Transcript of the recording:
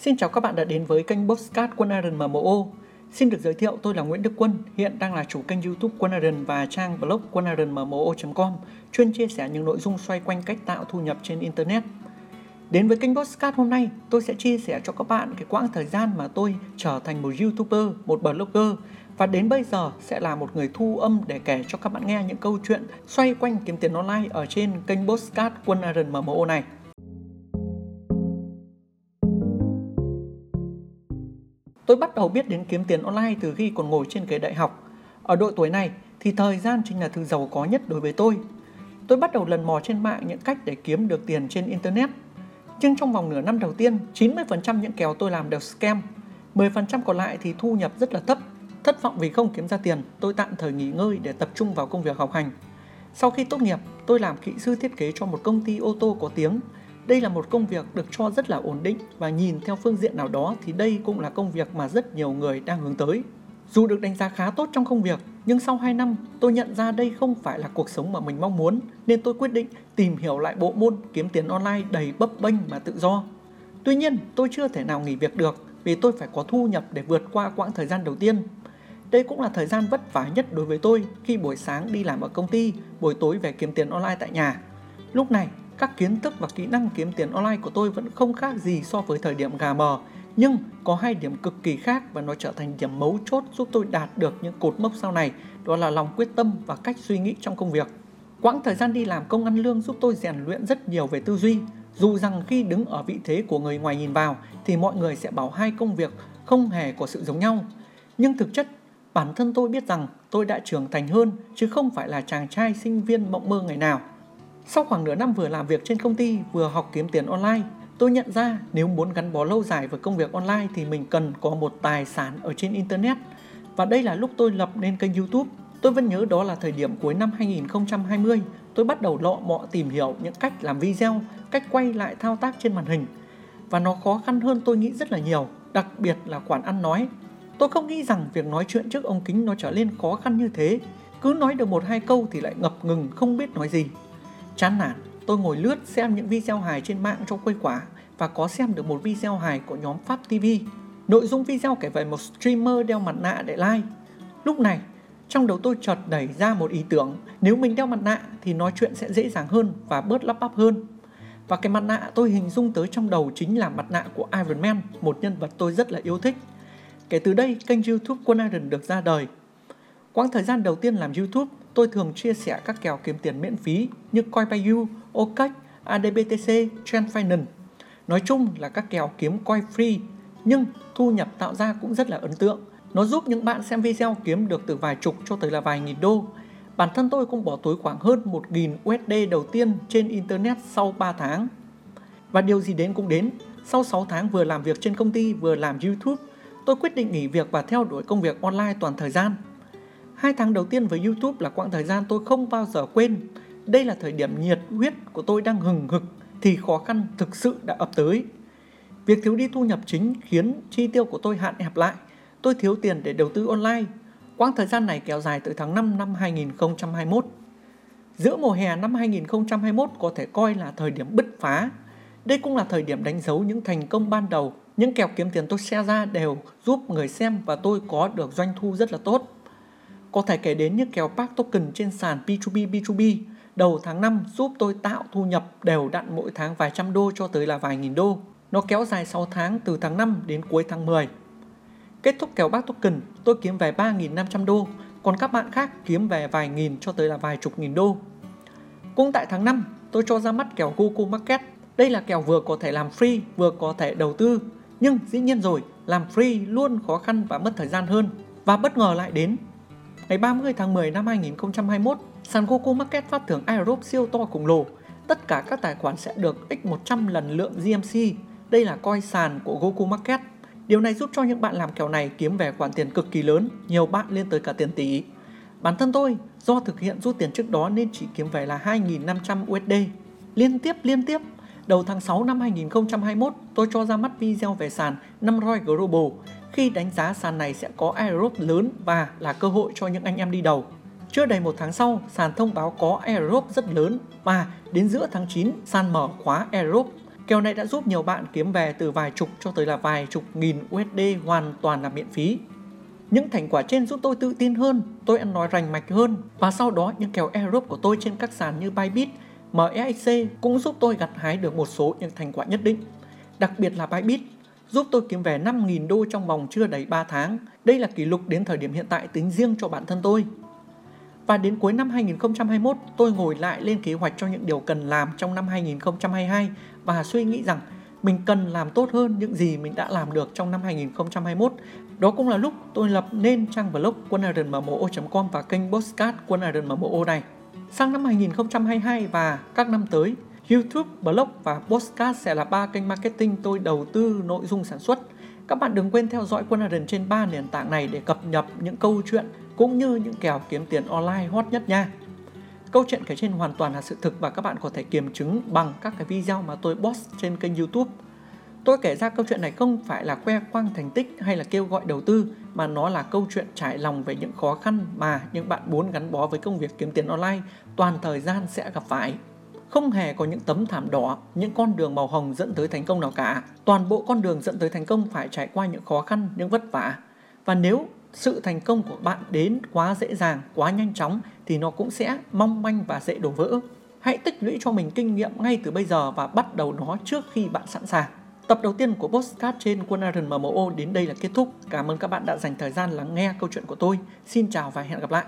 Xin chào các bạn đã đến với kênh Postcard Quân Iron MMO. Xin được giới thiệu tôi là Nguyễn Đức Quân, hiện đang là chủ kênh YouTube Quân Iron và trang blog quân com chuyên chia sẻ những nội dung xoay quanh cách tạo thu nhập trên Internet. Đến với kênh Postcard hôm nay, tôi sẽ chia sẻ cho các bạn cái quãng thời gian mà tôi trở thành một YouTuber, một blogger và đến bây giờ sẽ là một người thu âm để kể cho các bạn nghe những câu chuyện xoay quanh kiếm tiền online ở trên kênh Postcard Quân Iron MMO này. Tôi bắt đầu biết đến kiếm tiền online từ khi còn ngồi trên ghế đại học. Ở độ tuổi này thì thời gian chính là thứ giàu có nhất đối với tôi. Tôi bắt đầu lần mò trên mạng những cách để kiếm được tiền trên Internet. Nhưng trong vòng nửa năm đầu tiên, 90% những kèo tôi làm đều scam. 10% còn lại thì thu nhập rất là thấp. Thất vọng vì không kiếm ra tiền, tôi tạm thời nghỉ ngơi để tập trung vào công việc học hành. Sau khi tốt nghiệp, tôi làm kỹ sư thiết kế cho một công ty ô tô có tiếng đây là một công việc được cho rất là ổn định và nhìn theo phương diện nào đó thì đây cũng là công việc mà rất nhiều người đang hướng tới. Dù được đánh giá khá tốt trong công việc, nhưng sau 2 năm tôi nhận ra đây không phải là cuộc sống mà mình mong muốn nên tôi quyết định tìm hiểu lại bộ môn kiếm tiền online đầy bấp bênh mà tự do. Tuy nhiên, tôi chưa thể nào nghỉ việc được vì tôi phải có thu nhập để vượt qua quãng thời gian đầu tiên. Đây cũng là thời gian vất vả nhất đối với tôi khi buổi sáng đi làm ở công ty, buổi tối về kiếm tiền online tại nhà. Lúc này, các kiến thức và kỹ năng kiếm tiền online của tôi vẫn không khác gì so với thời điểm gà mờ, nhưng có hai điểm cực kỳ khác và nó trở thành điểm mấu chốt giúp tôi đạt được những cột mốc sau này, đó là lòng quyết tâm và cách suy nghĩ trong công việc. Quãng thời gian đi làm công ăn lương giúp tôi rèn luyện rất nhiều về tư duy, dù rằng khi đứng ở vị thế của người ngoài nhìn vào thì mọi người sẽ bảo hai công việc không hề có sự giống nhau. Nhưng thực chất, bản thân tôi biết rằng tôi đã trưởng thành hơn chứ không phải là chàng trai sinh viên mộng mơ ngày nào. Sau khoảng nửa năm vừa làm việc trên công ty vừa học kiếm tiền online, tôi nhận ra nếu muốn gắn bó lâu dài với công việc online thì mình cần có một tài sản ở trên Internet. Và đây là lúc tôi lập nên kênh YouTube. Tôi vẫn nhớ đó là thời điểm cuối năm 2020, tôi bắt đầu lọ mọ tìm hiểu những cách làm video, cách quay lại thao tác trên màn hình. Và nó khó khăn hơn tôi nghĩ rất là nhiều, đặc biệt là khoản ăn nói. Tôi không nghĩ rằng việc nói chuyện trước ống kính nó trở nên khó khăn như thế. Cứ nói được một hai câu thì lại ngập ngừng không biết nói gì. Chán nản, tôi ngồi lướt xem những video hài trên mạng trong quây quả và có xem được một video hài của nhóm Pháp TV. Nội dung video kể về một streamer đeo mặt nạ để like. Lúc này, trong đầu tôi chợt đẩy ra một ý tưởng, nếu mình đeo mặt nạ thì nói chuyện sẽ dễ dàng hơn và bớt lắp bắp hơn. Và cái mặt nạ tôi hình dung tới trong đầu chính là mặt nạ của Iron Man, một nhân vật tôi rất là yêu thích. Kể từ đây, kênh YouTube Quân Iron được ra đời. Quãng thời gian đầu tiên làm YouTube, tôi thường chia sẻ các kèo kiếm tiền miễn phí như CoinPayu, OKEx, ADBTC, Trend Finance. Nói chung là các kèo kiếm coin free, nhưng thu nhập tạo ra cũng rất là ấn tượng. Nó giúp những bạn xem video kiếm được từ vài chục cho tới là vài nghìn đô. Bản thân tôi cũng bỏ túi khoảng hơn 1.000 USD đầu tiên trên Internet sau 3 tháng. Và điều gì đến cũng đến, sau 6 tháng vừa làm việc trên công ty vừa làm YouTube, tôi quyết định nghỉ việc và theo đuổi công việc online toàn thời gian. Hai tháng đầu tiên với YouTube là quãng thời gian tôi không bao giờ quên. Đây là thời điểm nhiệt huyết của tôi đang hừng hực, thì khó khăn thực sự đã ập tới. Việc thiếu đi thu nhập chính khiến chi tiêu của tôi hạn hẹp lại. Tôi thiếu tiền để đầu tư online. Quãng thời gian này kéo dài từ tháng 5 năm 2021. Giữa mùa hè năm 2021 có thể coi là thời điểm bứt phá. Đây cũng là thời điểm đánh dấu những thành công ban đầu. Những kèo kiếm tiền tôi share ra đều giúp người xem và tôi có được doanh thu rất là tốt. Có thể kể đến như kèo Park Token trên sàn P2P B2B đầu tháng 5 giúp tôi tạo thu nhập đều đặn mỗi tháng vài trăm đô cho tới là vài nghìn đô. Nó kéo dài 6 tháng từ tháng 5 đến cuối tháng 10. Kết thúc kèo Park Token, tôi kiếm về 3.500 đô, còn các bạn khác kiếm về vài nghìn cho tới là vài chục nghìn đô. Cũng tại tháng 5, tôi cho ra mắt kèo Google Market. Đây là kèo vừa có thể làm free, vừa có thể đầu tư. Nhưng dĩ nhiên rồi, làm free luôn khó khăn và mất thời gian hơn. Và bất ngờ lại đến, Ngày 30 tháng 10 năm 2021, sàn Goku Market phát thưởng airdrop siêu to khổng lồ. Tất cả các tài khoản sẽ được x 100 lần lượng GMC. Đây là coi sàn của Goku Market. Điều này giúp cho những bạn làm kèo này kiếm về khoản tiền cực kỳ lớn, nhiều bạn lên tới cả tiền tỷ. Bản thân tôi, do thực hiện rút tiền trước đó nên chỉ kiếm về là 2.500 USD. Liên tiếp liên tiếp, đầu tháng 6 năm 2021, tôi cho ra mắt video về sàn Namroi Global khi đánh giá sàn này sẽ có airdrop lớn và là cơ hội cho những anh em đi đầu. Chưa đầy một tháng sau, sàn thông báo có airdrop rất lớn và đến giữa tháng 9, sàn mở khóa airdrop. Kèo này đã giúp nhiều bạn kiếm về từ vài chục cho tới là vài chục nghìn USD hoàn toàn là miễn phí. Những thành quả trên giúp tôi tự tin hơn, tôi ăn nói rành mạch hơn và sau đó những kèo airdrop của tôi trên các sàn như Bybit, MEXC cũng giúp tôi gặt hái được một số những thành quả nhất định. Đặc biệt là Bybit giúp tôi kiếm về 5.000 đô trong vòng chưa đầy 3 tháng. Đây là kỷ lục đến thời điểm hiện tại tính riêng cho bản thân tôi. Và đến cuối năm 2021, tôi ngồi lại lên kế hoạch cho những điều cần làm trong năm 2022 và suy nghĩ rằng mình cần làm tốt hơn những gì mình đã làm được trong năm 2021. Đó cũng là lúc tôi lập nên trang blog quân.com và kênh postcard quân này. Sang năm 2022 và các năm tới, YouTube, blog và podcast sẽ là ba kênh marketing tôi đầu tư nội dung sản xuất. Các bạn đừng quên theo dõi Quân Aaron trên ba nền tảng này để cập nhật những câu chuyện cũng như những kèo kiếm tiền online hot nhất nha. Câu chuyện kể trên hoàn toàn là sự thực và các bạn có thể kiểm chứng bằng các cái video mà tôi post trên kênh YouTube. Tôi kể ra câu chuyện này không phải là khoe khoang thành tích hay là kêu gọi đầu tư mà nó là câu chuyện trải lòng về những khó khăn mà những bạn muốn gắn bó với công việc kiếm tiền online toàn thời gian sẽ gặp phải. Không hề có những tấm thảm đỏ, những con đường màu hồng dẫn tới thành công nào cả. Toàn bộ con đường dẫn tới thành công phải trải qua những khó khăn, những vất vả. Và nếu sự thành công của bạn đến quá dễ dàng, quá nhanh chóng thì nó cũng sẽ mong manh và dễ đổ vỡ. Hãy tích lũy cho mình kinh nghiệm ngay từ bây giờ và bắt đầu nó trước khi bạn sẵn sàng. Tập đầu tiên của Postcard trên Quân Iron MMO đến đây là kết thúc. Cảm ơn các bạn đã dành thời gian lắng nghe câu chuyện của tôi. Xin chào và hẹn gặp lại.